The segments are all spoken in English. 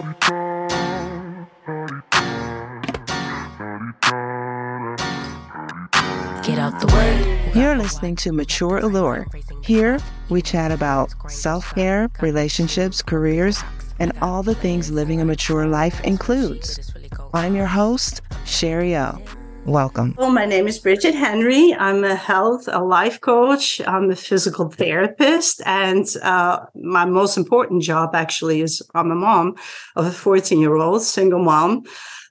Get out the way. You're listening to Mature Allure. Here, we chat about self care, relationships, careers, and all the things living a mature life includes. I'm your host, Sherry O. Welcome. Well, my name is Brigitte Henry. I'm a health, a life coach. I'm a physical therapist. And uh, my most important job actually is I'm a mom of a 14 year old single mom.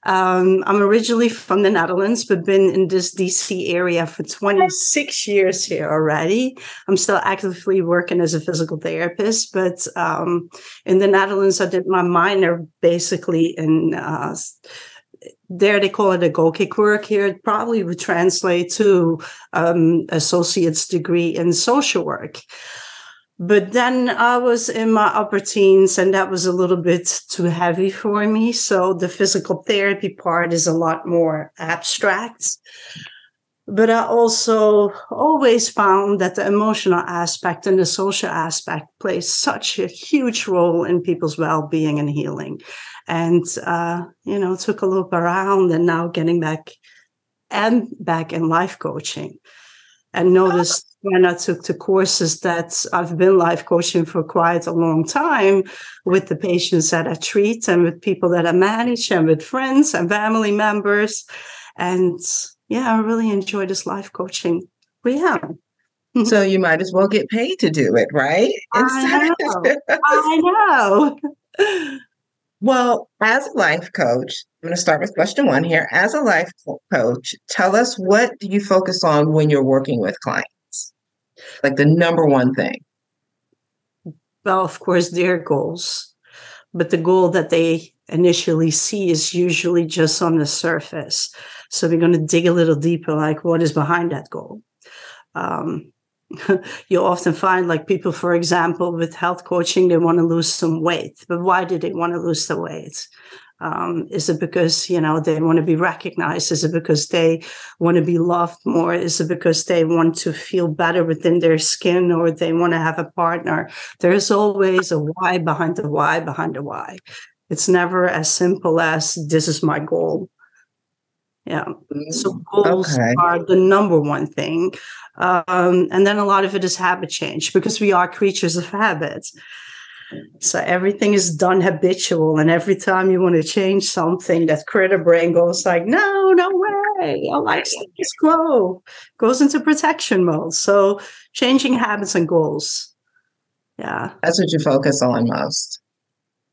Um, I'm originally from the Netherlands, but been in this DC area for 26 years here already. I'm still actively working as a physical therapist, but um, in the Netherlands, I did my minor basically in. Uh, there they call it a Gokik work here. It probably would translate to um, associate's degree in social work. But then I was in my upper teens and that was a little bit too heavy for me. So the physical therapy part is a lot more abstract. But I also always found that the emotional aspect and the social aspect plays such a huge role in people's well-being and healing. And, uh, you know, took a look around and now getting back and back in life coaching and noticed when I took the courses that I've been life coaching for quite a long time with the patients that I treat and with people that I manage and with friends and family members. And yeah, I really enjoy this life coaching. We Yeah. So you might as well get paid to do it, right? I know. I know. Well, as a life coach, I'm going to start with question one here. As a life coach, tell us what do you focus on when you're working with clients? like the number one thing? Well, of course, their goals, but the goal that they initially see is usually just on the surface. So we're going to dig a little deeper, like what is behind that goal. Um, you often find like people, for example, with health coaching, they want to lose some weight, but why do they want to lose the weight? Um, is it because you know they want to be recognized? Is it because they want to be loved more? Is it because they want to feel better within their skin, or they want to have a partner? There's always a why behind the why behind the why. It's never as simple as this is my goal. Yeah. So mm, goals okay. are the number one thing. Um, and then a lot of it is habit change because we are creatures of habits. So everything is done habitual. And every time you want to change something, that critter brain goes like, no, no way. I like status quo. Goes into protection mode. So changing habits and goals. Yeah. That's what you focus on most.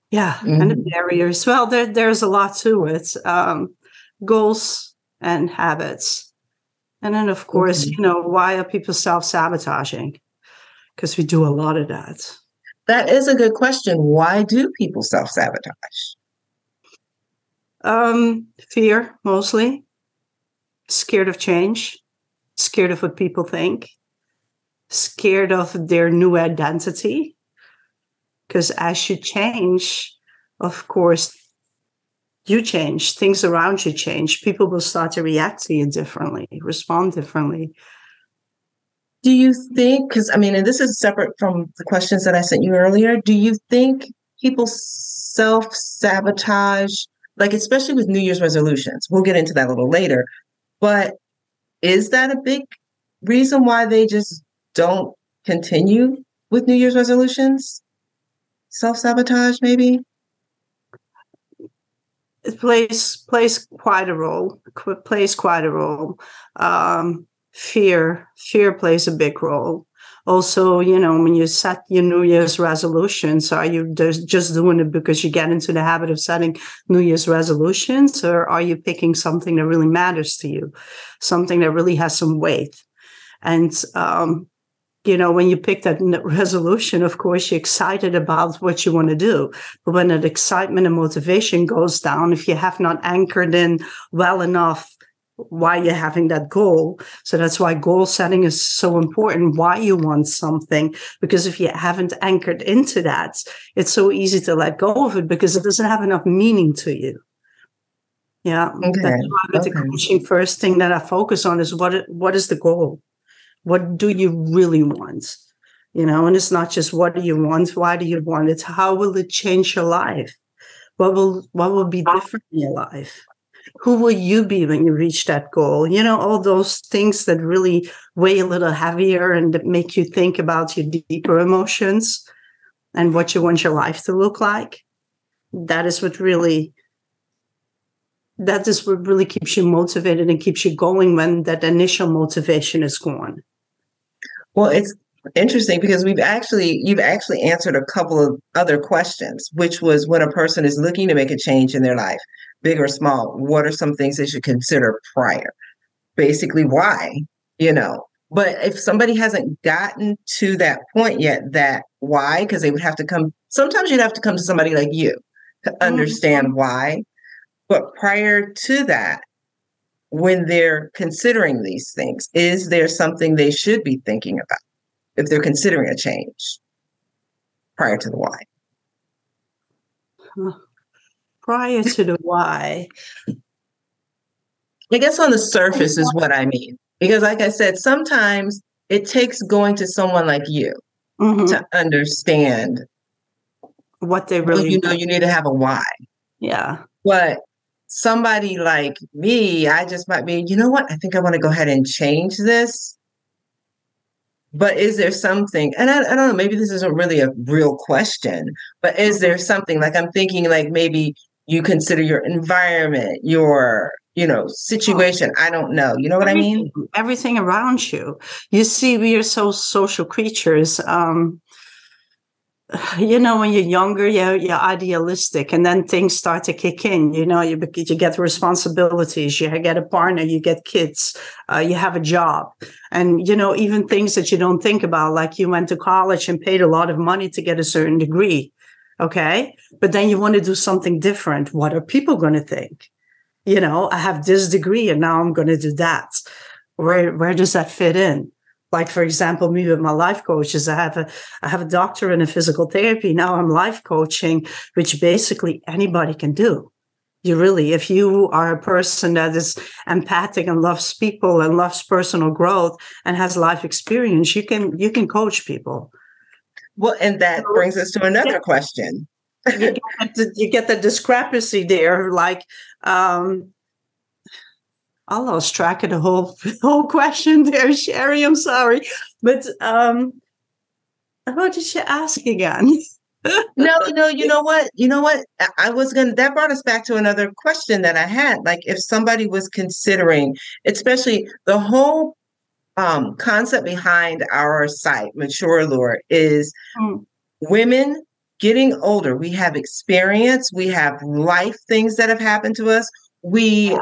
Yeah. Mm-hmm. And the mm-hmm. barriers. Well, there, there's a lot to it. Um, goals and habits. And then, of course, mm-hmm. you know, why are people self sabotaging? Because we do a lot of that. That is a good question. Why do people self sabotage? Um, fear mostly, scared of change, scared of what people think, scared of their new identity. Because as you change, of course, you change, things around you change. People will start to react to you differently, respond differently. Do you think, because I mean, and this is separate from the questions that I sent you earlier, do you think people self sabotage, like especially with New Year's resolutions? We'll get into that a little later. But is that a big reason why they just don't continue with New Year's resolutions? Self sabotage, maybe? It plays plays quite a role. Plays quite a role. Um, fear fear plays a big role also you know when you set your new year's resolutions are you just doing it because you get into the habit of setting new year's resolutions or are you picking something that really matters to you something that really has some weight and um, you know when you pick that resolution of course you're excited about what you want to do but when that excitement and motivation goes down if you have not anchored in well enough why you're having that goal. So that's why goal setting is so important, why you want something. Because if you haven't anchored into that, it's so easy to let go of it because it doesn't have enough meaning to you. Yeah. Okay. That's why with okay. the coaching, first thing that I focus on is what what is the goal? What do you really want? You know, and it's not just what do you want, why do you want it? How will it change your life? what will what will be different in your life who will you be when you reach that goal you know all those things that really weigh a little heavier and make you think about your deeper emotions and what you want your life to look like that is what really that is what really keeps you motivated and keeps you going when that initial motivation is gone well it's interesting because we've actually you've actually answered a couple of other questions which was when a person is looking to make a change in their life big or small what are some things they should consider prior? Basically why you know? But if somebody hasn't gotten to that point yet that why because they would have to come sometimes you'd have to come to somebody like you to mm-hmm. understand why. But prior to that when they're considering these things is there something they should be thinking about if they're considering a change prior to the why? Prior to the why. I guess on the surface is what I mean. Because, like I said, sometimes it takes going to someone like you mm-hmm. to understand what they really you know you need to have a why yeah but somebody like me i just might be you know what? I think i want to go ahead and change this. But is there something and I, I, don't know maybe this isn't really a real question but is there something like i'm thinking like maybe you consider your environment your you know situation i don't know you know what everything, i mean? everything around you. You see we are so social creatures um you know when you're younger you're, you're idealistic and then things start to kick in you know you, you get responsibilities you get a partner you get kids uh, you have a job. And you know even things that you don't think about like you went to college and paid a lot of money to get a certain degree okay? But then you want to do something different. What are people going to think? You know i have this degree and now i'm going to do that. Where where does that fit in like for example me with my life coaches i have a i have a doctor in a physical therapy. Now i'm life coaching which basically anybody can do. You really if you are a person that is empathic and loves people and loves personal growth and has life experience you can you can coach people. Well and that brings us to another yeah. question. You, get the, you get the discrepancy there like um I lost track of the whole whole question there, Sherry. I'm sorry, but um, what did you ask again? no, no, you know what? You know what? I was gonna that brought us back to another question that I had. Like if somebody was considering, especially the whole um, concept behind our site, Mature Allure, is mm. women getting older. We have experience, we have life things that have happened to us. We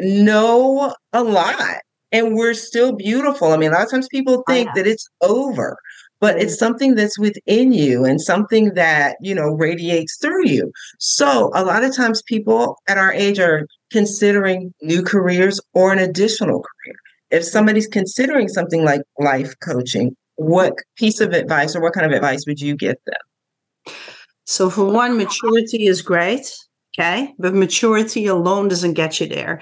know a lot and we're still beautiful. I mean, a lot of times people think that it's over, but it's mm-hmm. something that's within you and something that, you know, radiates through you. So a lot of times people at our age are considering new careers or an additional career. If somebody's considering something like life coaching, what piece of advice or what kind of advice would you give them? So, for one, maturity is great. Okay. But maturity alone doesn't get you there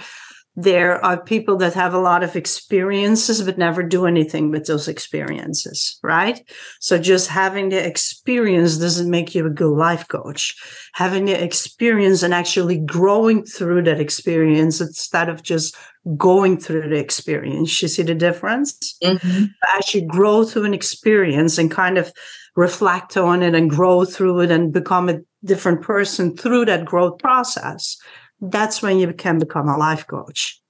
there are people that have a lot of experiences but never do anything with those experiences right? So just having the experience doesn't make you a good life coach. Having the experience and actually growing through that experience instead of just going through the experience. You see the difference? Mm-hmm. as you grow through an experience and kind of reflect on it and grow through it and become a different person through that growth process that's when you can become a life coach.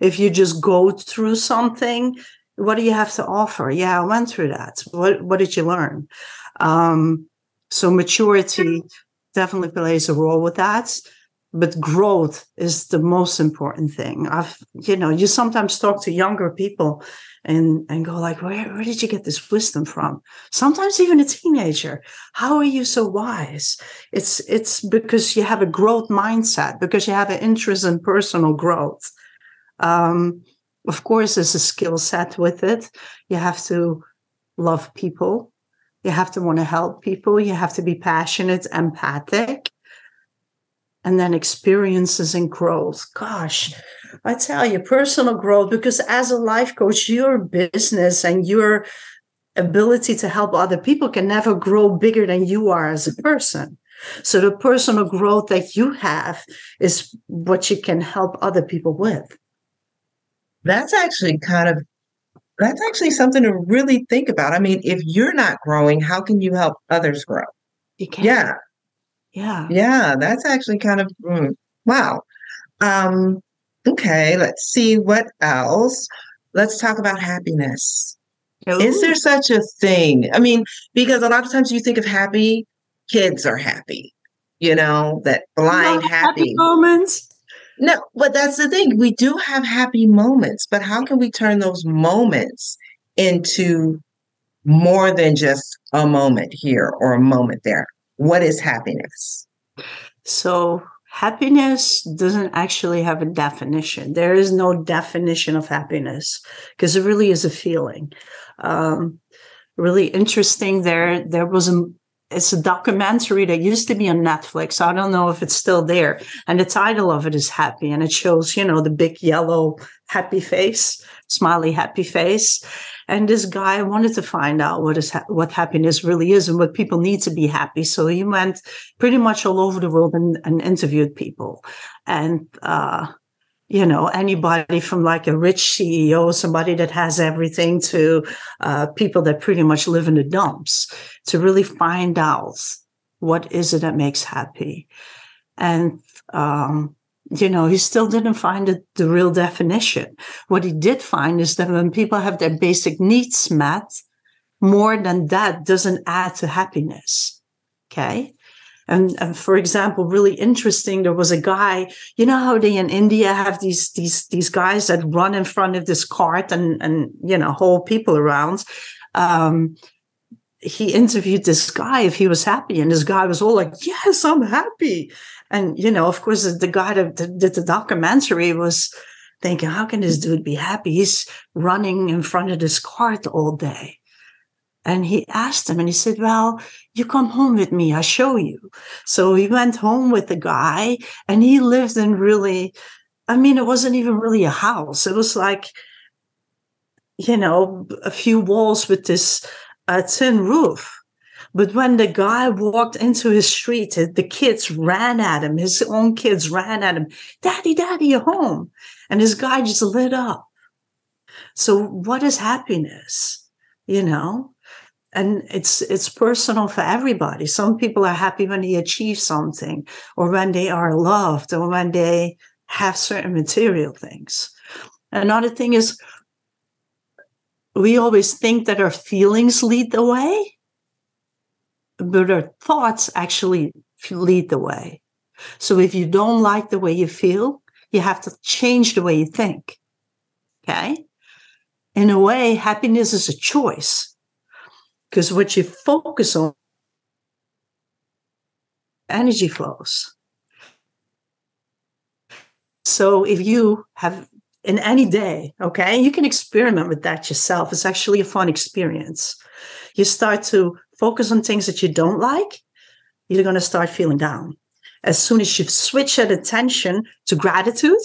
If you just go through something, what do you have to offer? Yeah, I went through that. What what did you learn? Um, so maturity definitely plays a role with that but growth is the most important thing. I've you know you sometimes talk to younger people and and go like where, where did you get this wisdom from? Sometimes even a teenager. How are you so wise? It's it's because you have a growth mindset because you have an interest in personal growth. Um, of course there's a skill set with it. You have to love people. You have to want to help people. You have to be passionate empathic and then experiences and growth. Gosh, I tell you, personal growth, because as a life coach, your business and your ability to help other people can never grow bigger than you are as a person. So the personal growth that you have is what you can help other people with. That's actually kind of that's actually something to really think about. I mean, if you're not growing, how can you help others grow? You can. Yeah. Yeah. Yeah, that's actually kind of mm, wow. Um, okay, let's see what else. Let's talk about happiness. Ooh. Is there such a thing? I mean, because a lot of times you think of happy, kids are happy, you know, that blind Not happy. moments? No, but that's the thing. We do have happy moments, but how can we turn those moments into more than just a moment here or a moment there? What is happiness? So happiness doesn't actually have a definition. There is no definition of happiness because it really is a feeling. Um, really interesting. There, there was a it's a documentary that used to be on Netflix. I don't know if it's still there. And the title of it is Happy, and it shows, you know, the big yellow happy face, smiley happy face. And this guy wanted to find out what is ha- what happiness really is and what people need to be happy. So he went pretty much all over the world and, and interviewed people. And uh, you know anybody from like a rich ceo somebody that has everything to uh, people that pretty much live in the dumps to really find out what is it that makes happy and um, you know he still didn't find it, the real definition what he did find is that when people have their basic needs met more than that doesn't add to happiness okay and, and, for example, really interesting, there was a guy, you know how they in India have these these these guys that run in front of this cart and and you know hold people around. Um, he interviewed this guy if he was happy, and this guy was all like, "Yes, I'm happy." And you know, of course, the guy that did the documentary was thinking, "How can this dude be happy? He's running in front of this cart all day." And he asked him and he said, Well, you come home with me, I show you. So he went home with the guy and he lived in really, I mean, it wasn't even really a house. It was like, you know, a few walls with this uh, tin roof. But when the guy walked into his street, the kids ran at him. His own kids ran at him. Daddy, daddy, you're home. And this guy just lit up. So what is happiness? You know, and it's it's personal for everybody some people are happy when they achieve something or when they are loved or when they have certain material things another thing is we always think that our feelings lead the way but our thoughts actually lead the way so if you don't like the way you feel you have to change the way you think okay in a way happiness is a choice because what you focus on, energy flows. So if you have in any day, okay, you can experiment with that yourself. It's actually a fun experience. You start to focus on things that you don't like, you're going to start feeling down. As soon as you switch that attention to gratitude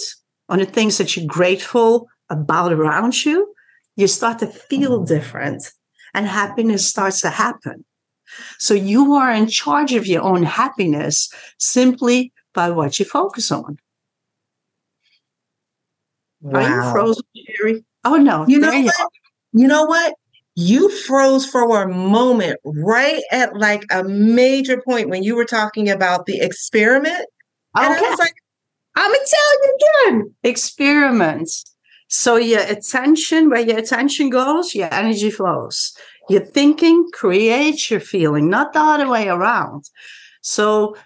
on the things that you're grateful about around you, you start to feel mm-hmm. different and happiness starts to happen. So you are in charge of your own happiness simply by what you focus on. Wow. Are you frozen, Sherry? Oh no. You know you what? Are. You know what? You froze for a moment right at like a major point when you were talking about the experiment. Okay. And I was like, I'm gonna tell you again. Experiments. So your attention, where your attention goes, your energy flows. Your thinking creates your feeling, not the other way around. So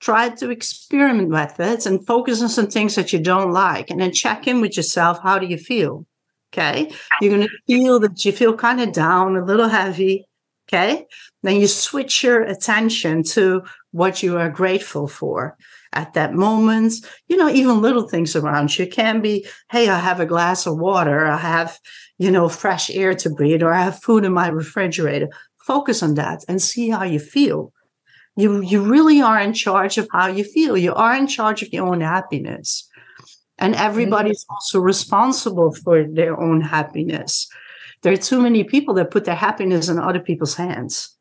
try to experiment with it and focus on some things that you don't like and then check in with yourself. How do you feel? Okay. You're going to feel that you feel kind of down, a little heavy. Okay. Then you switch your attention to what you are grateful for at that moment. You know, even little things around you can be, hey, I have a glass of water. I have, you know, fresh air to breathe, or I have food in my refrigerator. Focus on that and see how you feel. You, you really are in charge of how you feel. You are in charge of your own happiness. And everybody's mm-hmm. also responsible for their own happiness. There are too many people that put their happiness in other people's hands.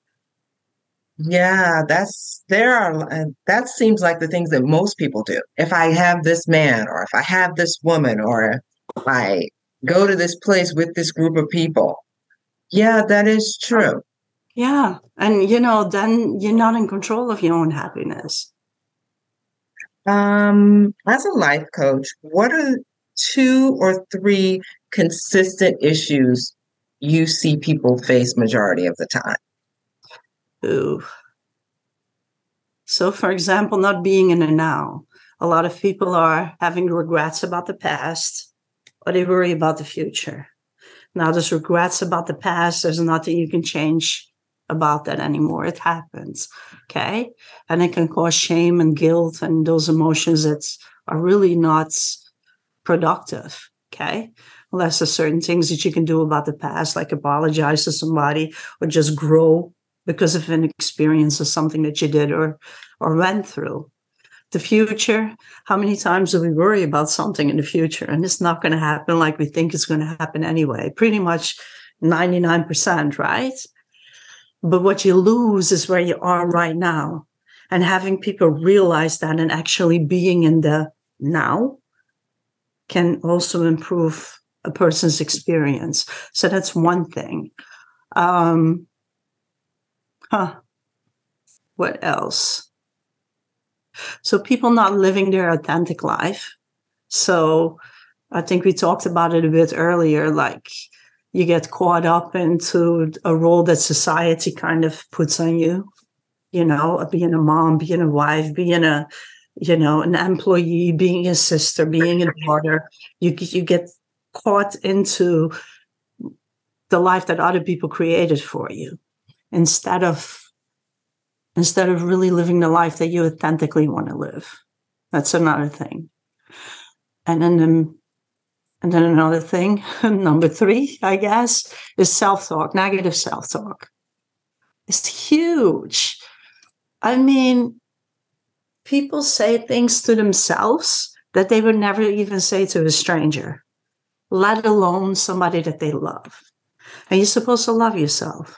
Yeah, that's there are uh, that seems like the things that most people do. If I have this man or if I have this woman or if I go to this place with this group of people. Yeah, that is true. Yeah. And you know, then you're not in control of your own happiness. Um, as a life coach, what are two or three consistent issues you see people face majority of the time? Ooh. So, for example, not being in the now. A lot of people are having regrets about the past or they worry about the future. Now, there's regrets about the past. There's nothing you can change about that anymore. It happens. Okay. And it can cause shame and guilt and those emotions that are really not productive. Okay. Unless there's certain things that you can do about the past, like apologize to somebody or just grow because of an experience or something that you did or or went through. The future, how many times do we worry about something in the future and it's not going to happen like we think it's going to happen anyway? Pretty much 99%, right? But what you lose is where you are right now. And having people realize that and actually being in the now can also improve a person's experience. So that's one thing. Um, huh. What else? So people not living their authentic life. So I think we talked about it a bit earlier, like you get caught up into a role that society kind of puts on you, you know, being a mom, being a wife, being a, you know, an employee, being a sister, being a daughter. You, you get caught into the life that other people created for you instead of instead of really living the life that you authentically want to live. That's another thing. And then, and then another thing, number three, I guess, is self talk, negative self talk. It's huge. I mean, people say things to themselves that they would never even say to a stranger, let alone somebody that they love. And you're supposed to love yourself.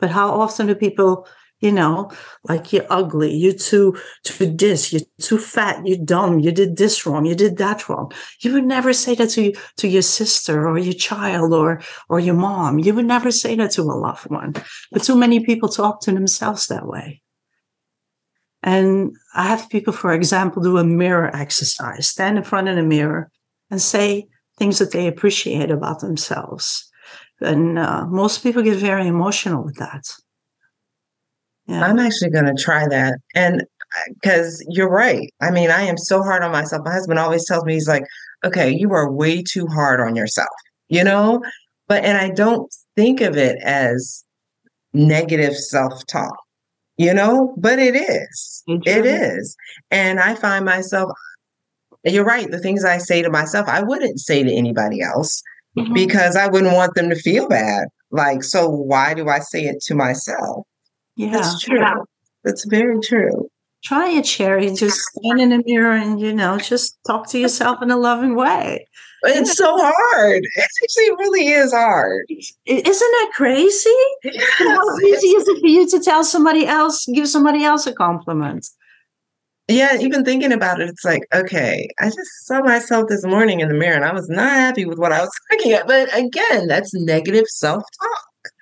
But how often do people you know, like you're ugly, you're too too this, you're too fat, you're dumb, you did this wrong, you did that wrong. You would never say that to to your sister or your child or or your mom. You would never say that to a loved one. But too many people talk to themselves that way. And I have people, for example, do a mirror exercise, stand in front of the mirror and say things that they appreciate about themselves. And uh, most people get very emotional with that. Yeah. I'm actually going to try that. And because uh, you're right. I mean, I am so hard on myself. My husband always tells me, he's like, okay, you are way too hard on yourself, you know? But, and I don't think of it as negative self talk, you know? But it is. It is. And I find myself, you're right. The things I say to myself, I wouldn't say to anybody else mm-hmm. because I wouldn't want them to feel bad. Like, so why do I say it to myself? Yeah. That's true. That's very true. Try it, Sherry. Just stand in the mirror and, you know, just talk to yourself in a loving way. It's yeah. so hard. It actually really is hard. Isn't that crazy? Yes. How easy is it for you to tell somebody else, give somebody else a compliment? Yeah, even thinking about it, it's like, okay, I just saw myself this morning in the mirror and I was not happy with what I was looking at. But again, that's negative self talk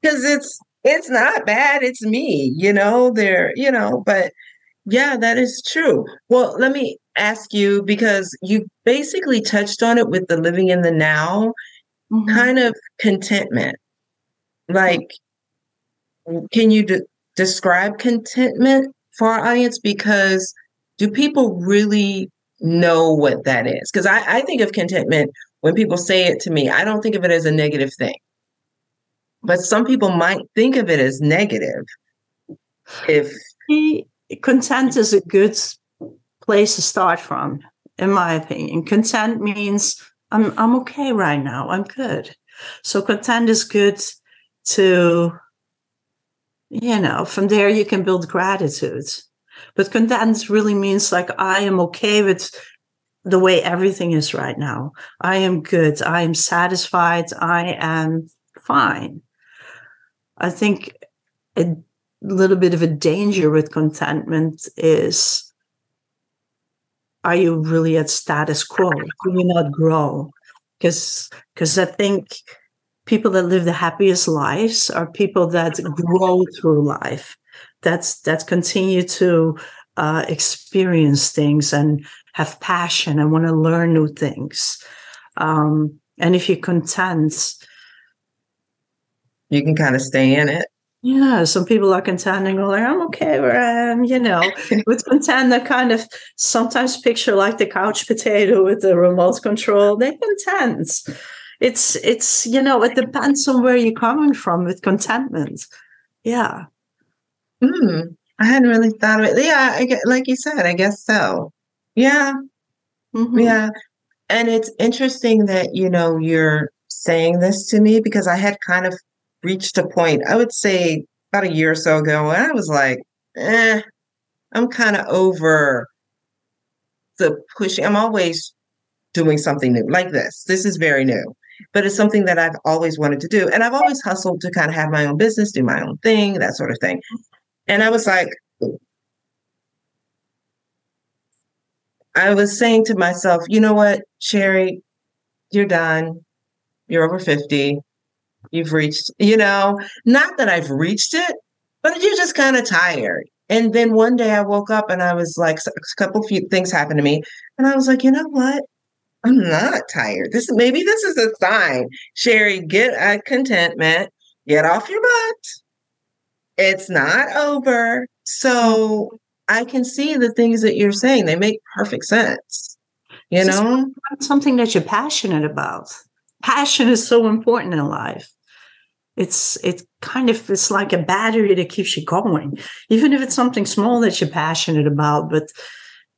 because it's it's not bad. It's me, you know, there, you know, but yeah, that is true. Well, let me ask you because you basically touched on it with the living in the now mm-hmm. kind of contentment. Like, can you de- describe contentment for our audience? Because do people really know what that is? Because I, I think of contentment when people say it to me, I don't think of it as a negative thing but some people might think of it as negative. If content is a good place to start from, in my opinion. Content means I'm I'm okay right now. I'm good. So content is good to, you know, from there you can build gratitude. But content really means like I am okay with the way everything is right now. I am good. I am satisfied. I am fine. I think a little bit of a danger with contentment is are you really at status quo? Do you not grow? Because because I think people that live the happiest lives are people that grow through life. That's that continue to uh, experience things and have passion and want to learn new things. Um, and if you're content, you can kind of stay in it. Yeah, some people are content and go like, I'm okay where I am, you know. with content, they kind of sometimes picture like the couch potato with the remote control. They're content. It's it's you know, it depends on where you're coming from with contentment. Yeah. Hmm. I hadn't really thought of it. Yeah, I get, like you said, I guess so. Yeah. Mm-hmm. Yeah. And it's interesting that, you know, you're saying this to me because I had kind of reached a point, I would say about a year or so ago, and I was like, eh, I'm kind of over the pushing. I'm always doing something new like this. This is very new, but it's something that I've always wanted to do. And I've always hustled to kind of have my own business, do my own thing, that sort of thing. And I was like, I was saying to myself, you know what, Sherry, you're done. You're over 50 you've reached, you know, not that I've reached it, but you're just kind of tired. And then one day I woke up and I was like, a couple few things happened to me. And I was like, you know what? I'm not tired. This maybe this is a sign. Sherry, get a contentment, get off your butt. It's not over. So I can see the things that you're saying. They make perfect sense. You know? Something that you're passionate about. Passion is so important in life it's it kind of it's like a battery that keeps you going even if it's something small that you're passionate about but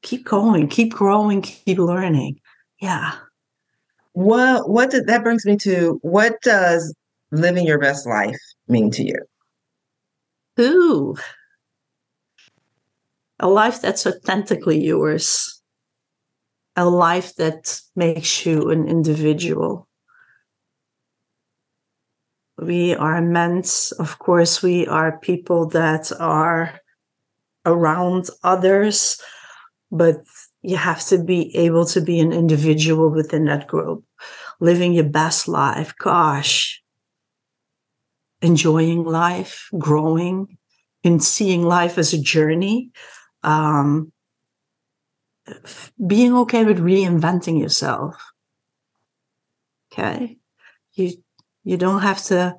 keep going keep growing keep learning. Yeah. What what did that brings me to what does living your best life mean to you? Ooh. A life that's authentically yours. A life that makes you an individual we are meant, of course, we are people that are around others, but you have to be able to be an individual within that group, living your best life. Gosh, enjoying life, growing, and seeing life as a journey. Um, being okay with reinventing yourself. Okay. You you don't have to,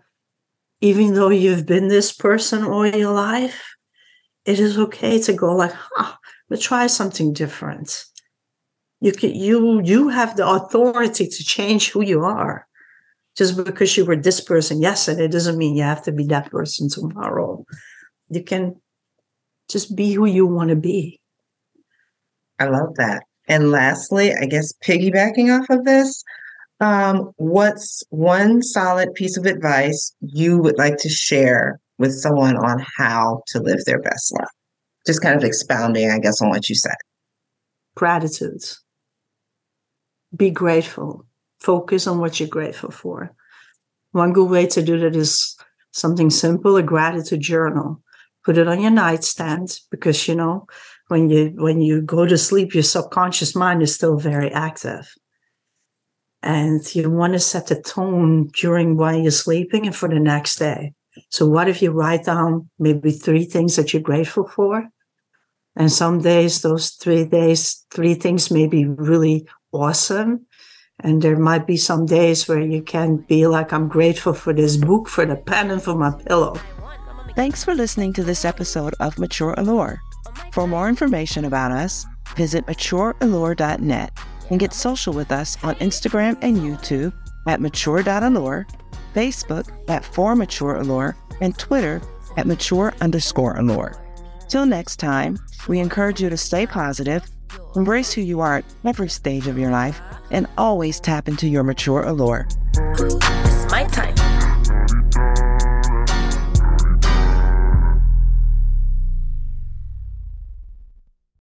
even though you've been this person all your life, it is okay to go like, huh, let's try something different. You can, you you have the authority to change who you are. Just because you were this person yesterday doesn't mean you have to be that person tomorrow. You can just be who you want to be. I love that. And lastly, I guess piggybacking off of this, um, what's one solid piece of advice you would like to share with someone on how to live their best life? Just kind of expounding, I guess, on what you said. Gratitude. Be grateful. Focus on what you're grateful for. One good way to do that is something simple, a gratitude journal. Put it on your nightstand because you know when you when you go to sleep, your subconscious mind is still very active and you want to set the tone during while you're sleeping and for the next day. So what if you write down maybe three things that you're grateful for? And some days, those three days, three things may be really awesome. And there might be some days where you can be like, I'm grateful for this book, for the pen, and for my pillow. Thanks for listening to this episode of Mature Allure. For more information about us, visit matureallure.net and get social with us on Instagram and YouTube at mature.allure, Facebook at for mature allure, and Twitter at mature underscore allure. Till next time, we encourage you to stay positive, embrace who you are at every stage of your life, and always tap into your mature allure. It's my time.